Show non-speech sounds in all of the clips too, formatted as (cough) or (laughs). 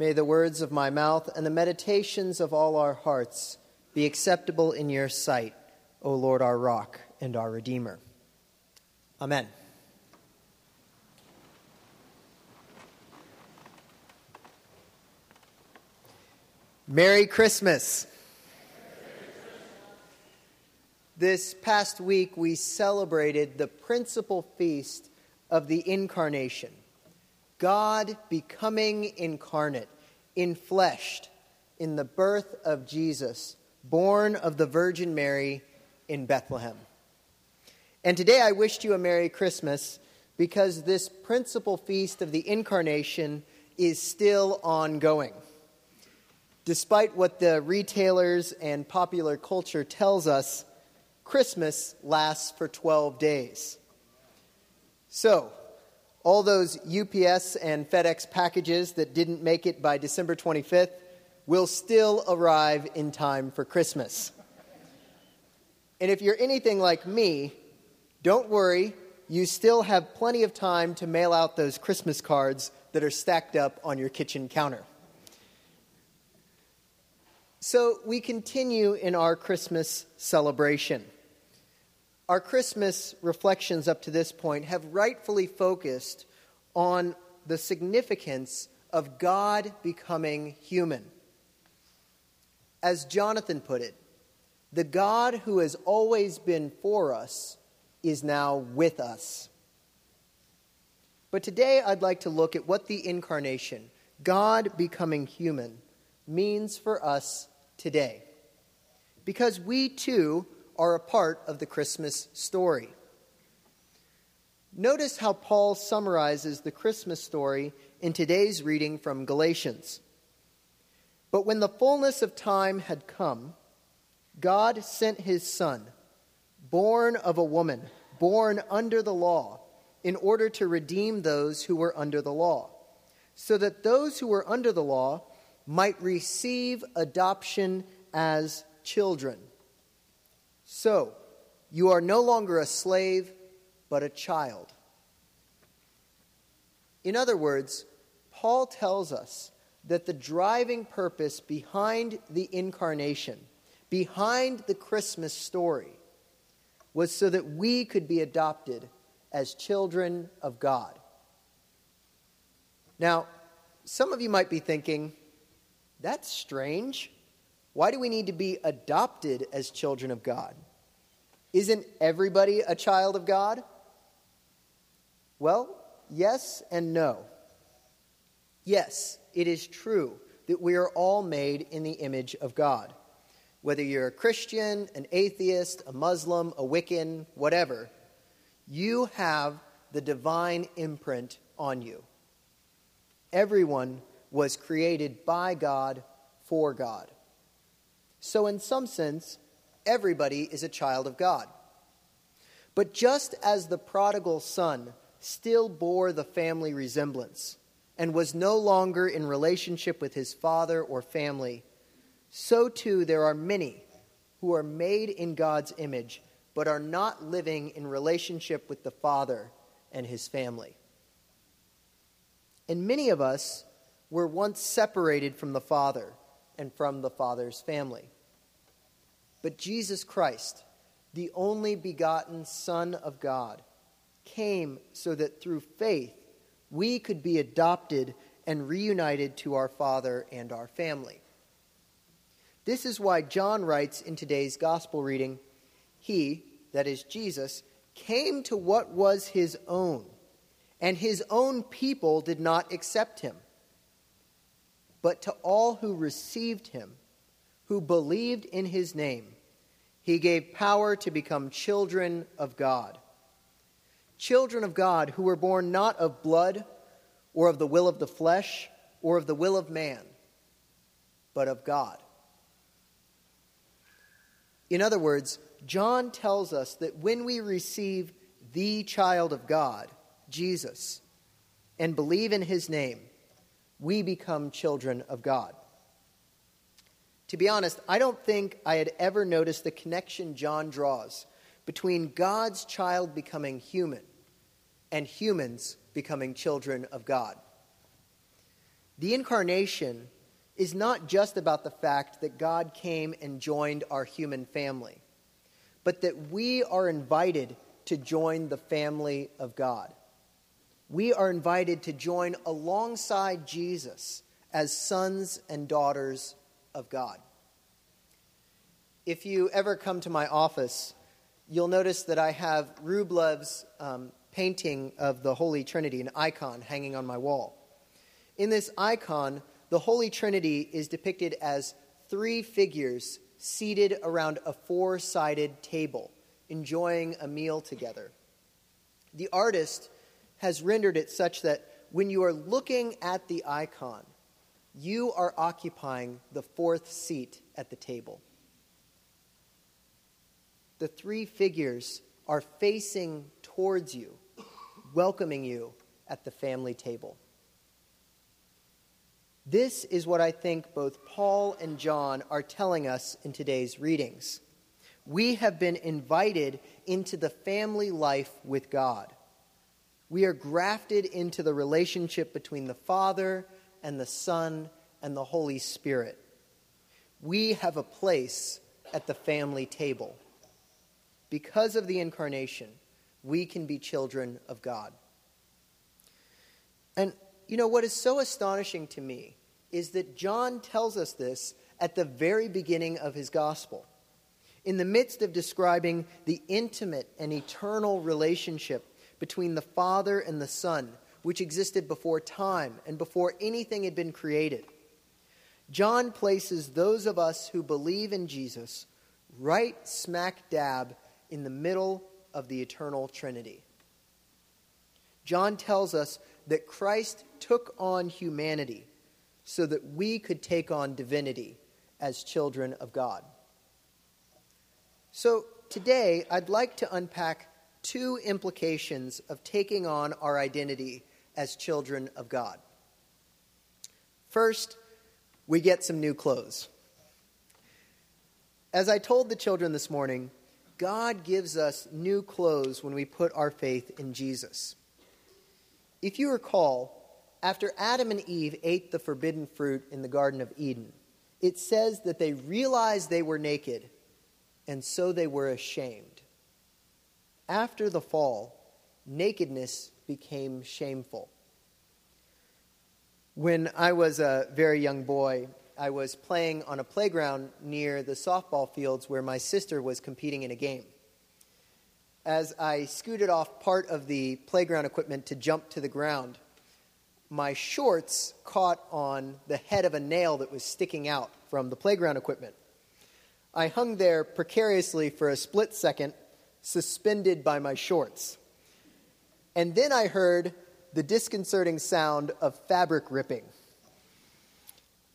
May the words of my mouth and the meditations of all our hearts be acceptable in your sight, O Lord, our rock and our Redeemer. Amen. Merry Christmas. This past week, we celebrated the principal feast of the Incarnation. God becoming incarnate, infleshed in the birth of Jesus, born of the Virgin Mary in Bethlehem. And today I wished you a Merry Christmas because this principal feast of the Incarnation is still ongoing. Despite what the retailers and popular culture tells us, Christmas lasts for 12 days. So, all those UPS and FedEx packages that didn't make it by December 25th will still arrive in time for Christmas. And if you're anything like me, don't worry, you still have plenty of time to mail out those Christmas cards that are stacked up on your kitchen counter. So we continue in our Christmas celebration. Our Christmas reflections up to this point have rightfully focused on the significance of God becoming human. As Jonathan put it, the God who has always been for us is now with us. But today I'd like to look at what the incarnation, God becoming human, means for us today. Because we too are a part of the Christmas story. Notice how Paul summarizes the Christmas story in today's reading from Galatians. But when the fullness of time had come, God sent his Son, born of a woman, born under the law, in order to redeem those who were under the law, so that those who were under the law might receive adoption as children. So, you are no longer a slave, but a child. In other words, Paul tells us that the driving purpose behind the incarnation, behind the Christmas story, was so that we could be adopted as children of God. Now, some of you might be thinking, that's strange. Why do we need to be adopted as children of God? Isn't everybody a child of God? Well, yes and no. Yes, it is true that we are all made in the image of God. Whether you're a Christian, an atheist, a Muslim, a Wiccan, whatever, you have the divine imprint on you. Everyone was created by God for God. So, in some sense, everybody is a child of God. But just as the prodigal son still bore the family resemblance and was no longer in relationship with his father or family, so too there are many who are made in God's image but are not living in relationship with the Father and his family. And many of us were once separated from the Father and from the Father's family. But Jesus Christ, the only begotten Son of God, came so that through faith we could be adopted and reunited to our Father and our family. This is why John writes in today's gospel reading He, that is Jesus, came to what was his own, and his own people did not accept him. But to all who received him, who believed in his name, he gave power to become children of God. Children of God who were born not of blood, or of the will of the flesh, or of the will of man, but of God. In other words, John tells us that when we receive the child of God, Jesus, and believe in his name, we become children of God. To be honest, I don't think I had ever noticed the connection John draws between God's child becoming human and humans becoming children of God. The incarnation is not just about the fact that God came and joined our human family, but that we are invited to join the family of God. We are invited to join alongside Jesus as sons and daughters of God. If you ever come to my office, you'll notice that I have Rublev's um, painting of the Holy Trinity, an icon hanging on my wall. In this icon, the Holy Trinity is depicted as three figures seated around a four sided table, enjoying a meal together. The artist has rendered it such that when you are looking at the icon, you are occupying the fourth seat at the table. The three figures are facing towards you, welcoming you at the family table. This is what I think both Paul and John are telling us in today's readings. We have been invited into the family life with God. We are grafted into the relationship between the Father and the Son and the Holy Spirit. We have a place at the family table. Because of the incarnation, we can be children of God. And you know what is so astonishing to me is that John tells us this at the very beginning of his gospel. In the midst of describing the intimate and eternal relationship between the Father and the Son, which existed before time and before anything had been created. John places those of us who believe in Jesus right smack dab in the middle of the eternal Trinity. John tells us that Christ took on humanity so that we could take on divinity as children of God. So, today I'd like to unpack two implications of taking on our identity as children of God. First, we get some new clothes. As I told the children this morning, God gives us new clothes when we put our faith in Jesus. If you recall, after Adam and Eve ate the forbidden fruit in the Garden of Eden, it says that they realized they were naked, and so they were ashamed. After the fall, nakedness became shameful. When I was a very young boy, I was playing on a playground near the softball fields where my sister was competing in a game. As I scooted off part of the playground equipment to jump to the ground, my shorts caught on the head of a nail that was sticking out from the playground equipment. I hung there precariously for a split second suspended by my shorts. And then I heard the disconcerting sound of fabric ripping.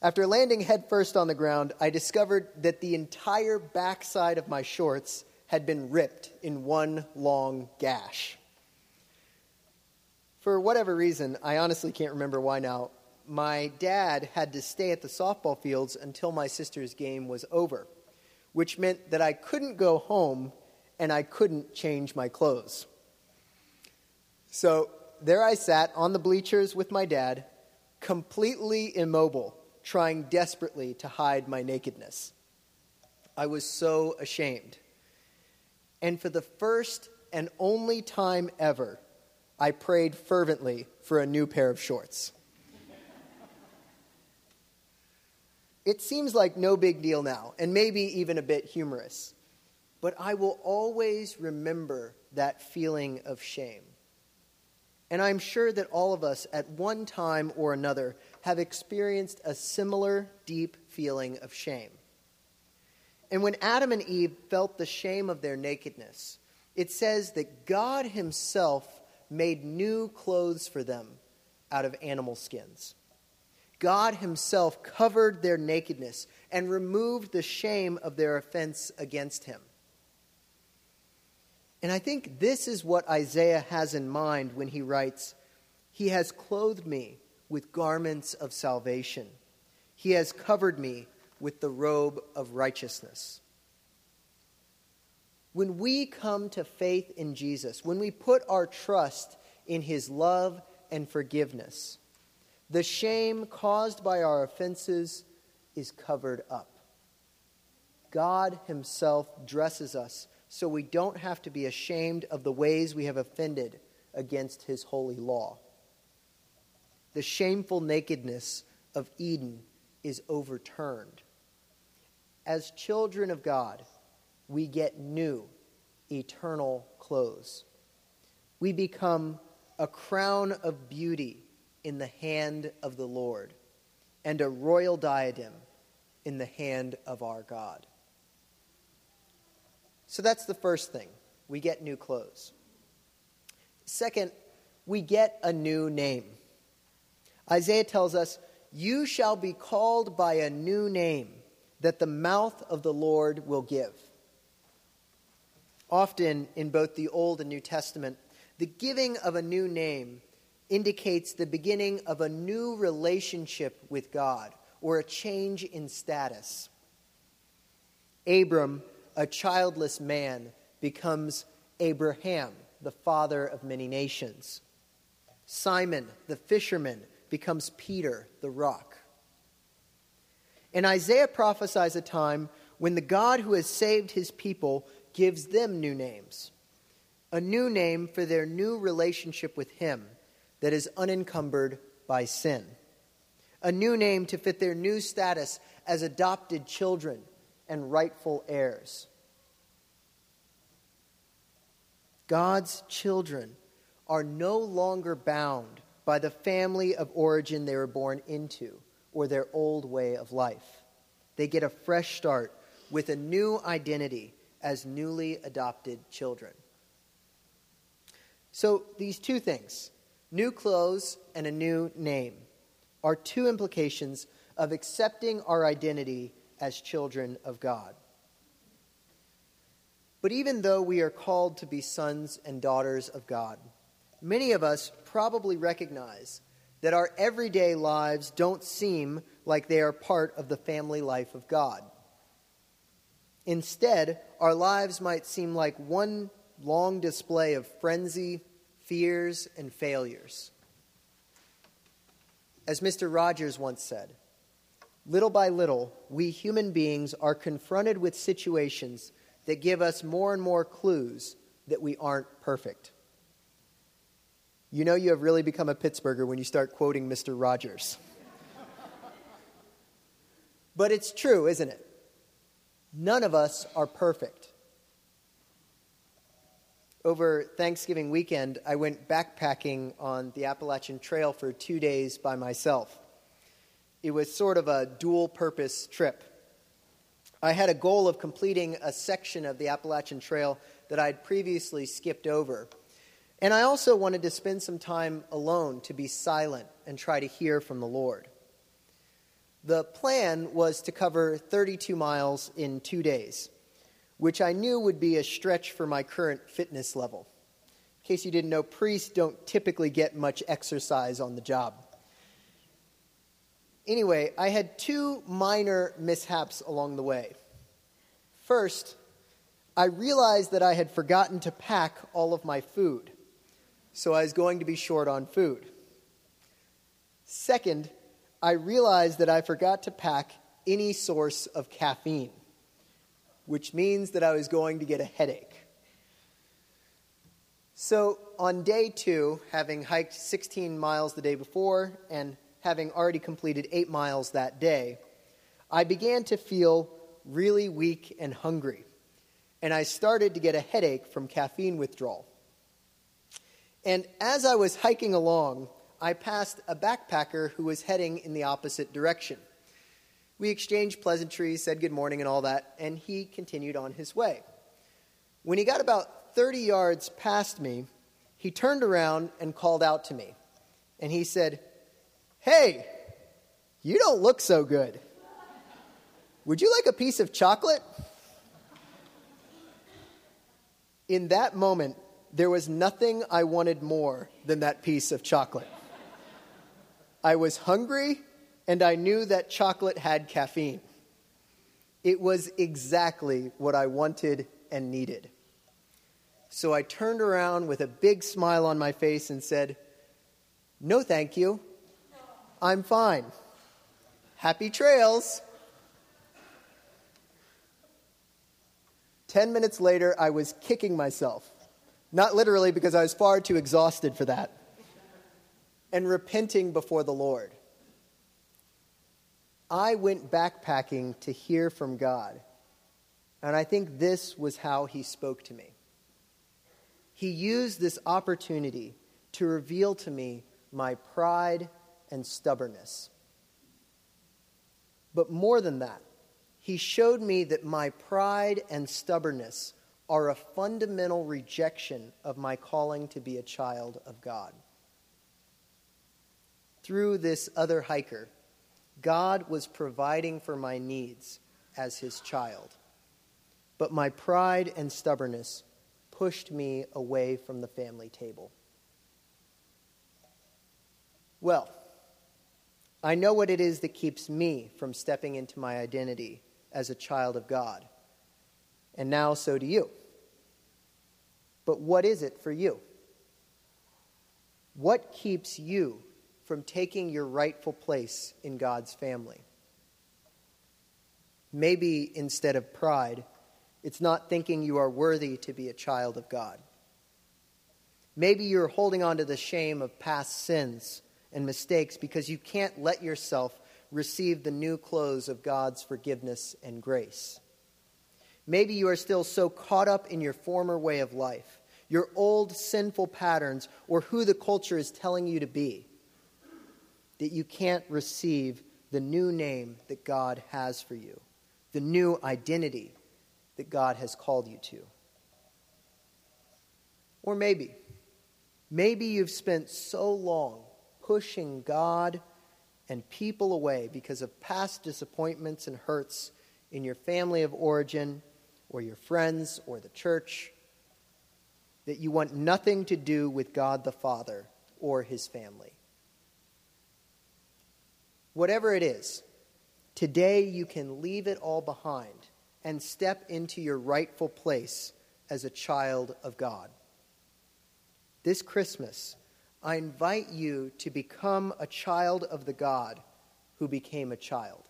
After landing headfirst on the ground, I discovered that the entire backside of my shorts had been ripped in one long gash. For whatever reason, I honestly can't remember why now, my dad had to stay at the softball fields until my sister's game was over, which meant that I couldn't go home and I couldn't change my clothes. So there I sat on the bleachers with my dad, completely immobile, trying desperately to hide my nakedness. I was so ashamed. And for the first and only time ever, I prayed fervently for a new pair of shorts. it seems like no big deal now, and maybe even a bit humorous but I will always remember that feeling of shame. And I'm sure that all of us, at one time or another, have experienced a similar deep feeling of shame. And when Adam and Eve felt the shame of their nakedness, it says that God Himself made new clothes for them out of animal skins. God Himself covered their nakedness and removed the shame of their offense against Him. And I think this is what Isaiah has in mind when he writes, He has clothed me with garments of salvation, He has covered me with the robe of righteousness. When we come to faith in Jesus, when we put our trust in His love and forgiveness, The shame caused by our offenses is covered up. God Himself dresses us so we don't have to be ashamed of the ways we have offended against His holy law. The shameful nakedness of Eden is overturned. As children of God, we get new, eternal clothes. We become a crown of beauty in the hand of the Lord and a royal diadem in the hand of our God. So that's the first thing. We get new clothes. Second, we get a new name. Isaiah tells us, You shall be called by a new name that the mouth of the Lord will give. Often in both the Old and New Testament, the giving of a new name indicates the beginning of a new relationship with God or a change in status. Abram, a childless man, becomes Abraham, the father of many nations. Simon, the fisherman, becomes Peter, the rock. And Isaiah prophesies a time when the God who has saved his people gives them new names, a new name for their new relationship with him that is unencumbered by sin, a new name to fit their new status as adopted children and rightful heirs. God's children are no longer bound by the family of origin they were born into or their old way of life. They get a fresh start with a new identity as newly adopted children. So, these two things, new clothes and a new name, are two implications of accepting our identity as children of God. But even though we are called to be sons and daughters of God, many of us probably recognize that our everyday lives don't seem like they are part of the family life of God. Instead, our lives might seem like one long display of frenzy, fears, and failures. As Mr. Rogers once said, little by little, we human beings are confronted with situations that give us more and more clues that we aren't perfect. You know you have really become a Pittsburgher when you start quoting Mr. Rogers. (laughs) but it's true, isn't it? None of us are perfect. Over Thanksgiving weekend, I went backpacking on the Appalachian Trail for two days by myself. It was sort of a dual purpose trip. I had a goal of completing a section of the Appalachian Trail that I'd previously skipped over and I also wanted to spend some time alone to be silent and try to hear from the Lord. The plan was to cover 32 miles in two days, which I knew would be a stretch for my current fitness level. In case you didn't know, priests don't typically get much exercise on the job. Anyway, I had two minor mishaps along the way. First, I realized that I had forgotten to pack all of my food so I was going to be short on food. Second, I realized that I forgot to pack any source of caffeine, which means that I was going to get a headache. So, on day two, having hiked 16 miles the day before and having already completed eight miles that day, I began to feel really weak and hungry, and I started to get a headache from caffeine withdrawal. And as I was hiking along, I passed a backpacker who was heading in the opposite direction. We exchanged pleasantries, said good morning, and all that, and he continued on his way. When he got about 30 yards past me, he turned around and called out to me. And he said, Hey, you don't look so good. Would you like a piece of chocolate? In that moment, there was nothing I wanted more than that piece of chocolate. I was hungry, and I knew that chocolate had caffeine. It was exactly what I wanted and needed. So I turned around with a big smile on my face and said, No, thank you. I'm fine. Happy trails. Ten minutes later, I was kicking myself. Not literally, because I was far too exhausted for that. And repenting before the Lord. I went backpacking to hear from God. And I think this was how he spoke to me. He used this opportunity to reveal to me my pride and stubbornness. But more than that, he showed me that my pride and stubbornness are a fundamental rejection of my calling to be a child of God. Through this other hiker, God was providing for my needs as his child. But my pride and stubbornness pushed me away from the family table. Well, I know what it is that keeps me from stepping into my identity as a child of God. And now so do you. But what is it for you? What keeps you from taking your rightful place in God's family? Maybe instead of pride, it's not thinking you are worthy to be a child of God. Maybe you're holding on to the shame of past sins and mistakes because you can't let yourself receive the new clothes of God's forgiveness and grace. Maybe you are still so caught up in your former way of life, your old sinful patterns, or who the culture is telling you to be, that you can't receive the new name that God has for you, the new identity that God has called you to. Or maybe, maybe you've spent so long pushing God and people away because of past disappointments and hurts in your family of origin or your friends or the church that you want nothing to do with God the Father or his family. Whatever it is, today you can leave it all behind and step into your rightful place as a child of God. This Christmas, I invite you to become a child of the God who became a child.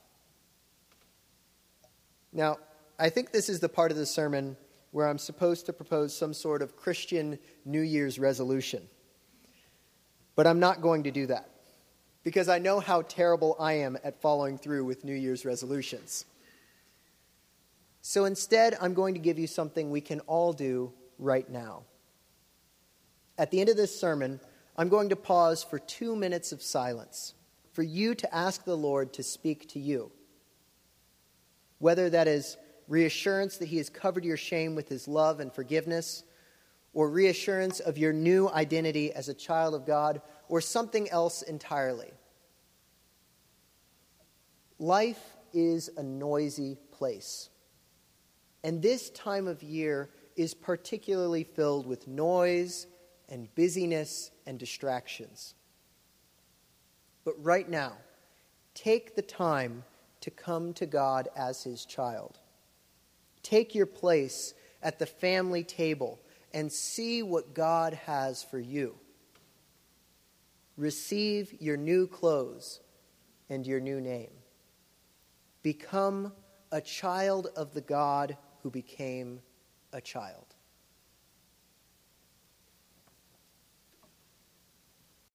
Now, I think this is the part of the sermon where I'm supposed to propose some sort of Christian New Year's resolution. But I'm not going to do that because I know how terrible I am at following through with New Year's resolutions. So instead, I'm going to give you something we can all do right now. At the end of this sermon, I'm going to pause for two minutes of silence for you to ask the Lord to speak to you. Whether that is reassurance that He has covered your shame with His love and forgiveness, or reassurance of your new identity as a child of God, or something else entirely. Life is a noisy place. And this time of year is particularly filled with noise and busyness and distractions. But right now, take the time to come to God as His child. Take your place at the family table and see what God has for you. Receive your new clothes and your new name. Become a child of the God who became a child.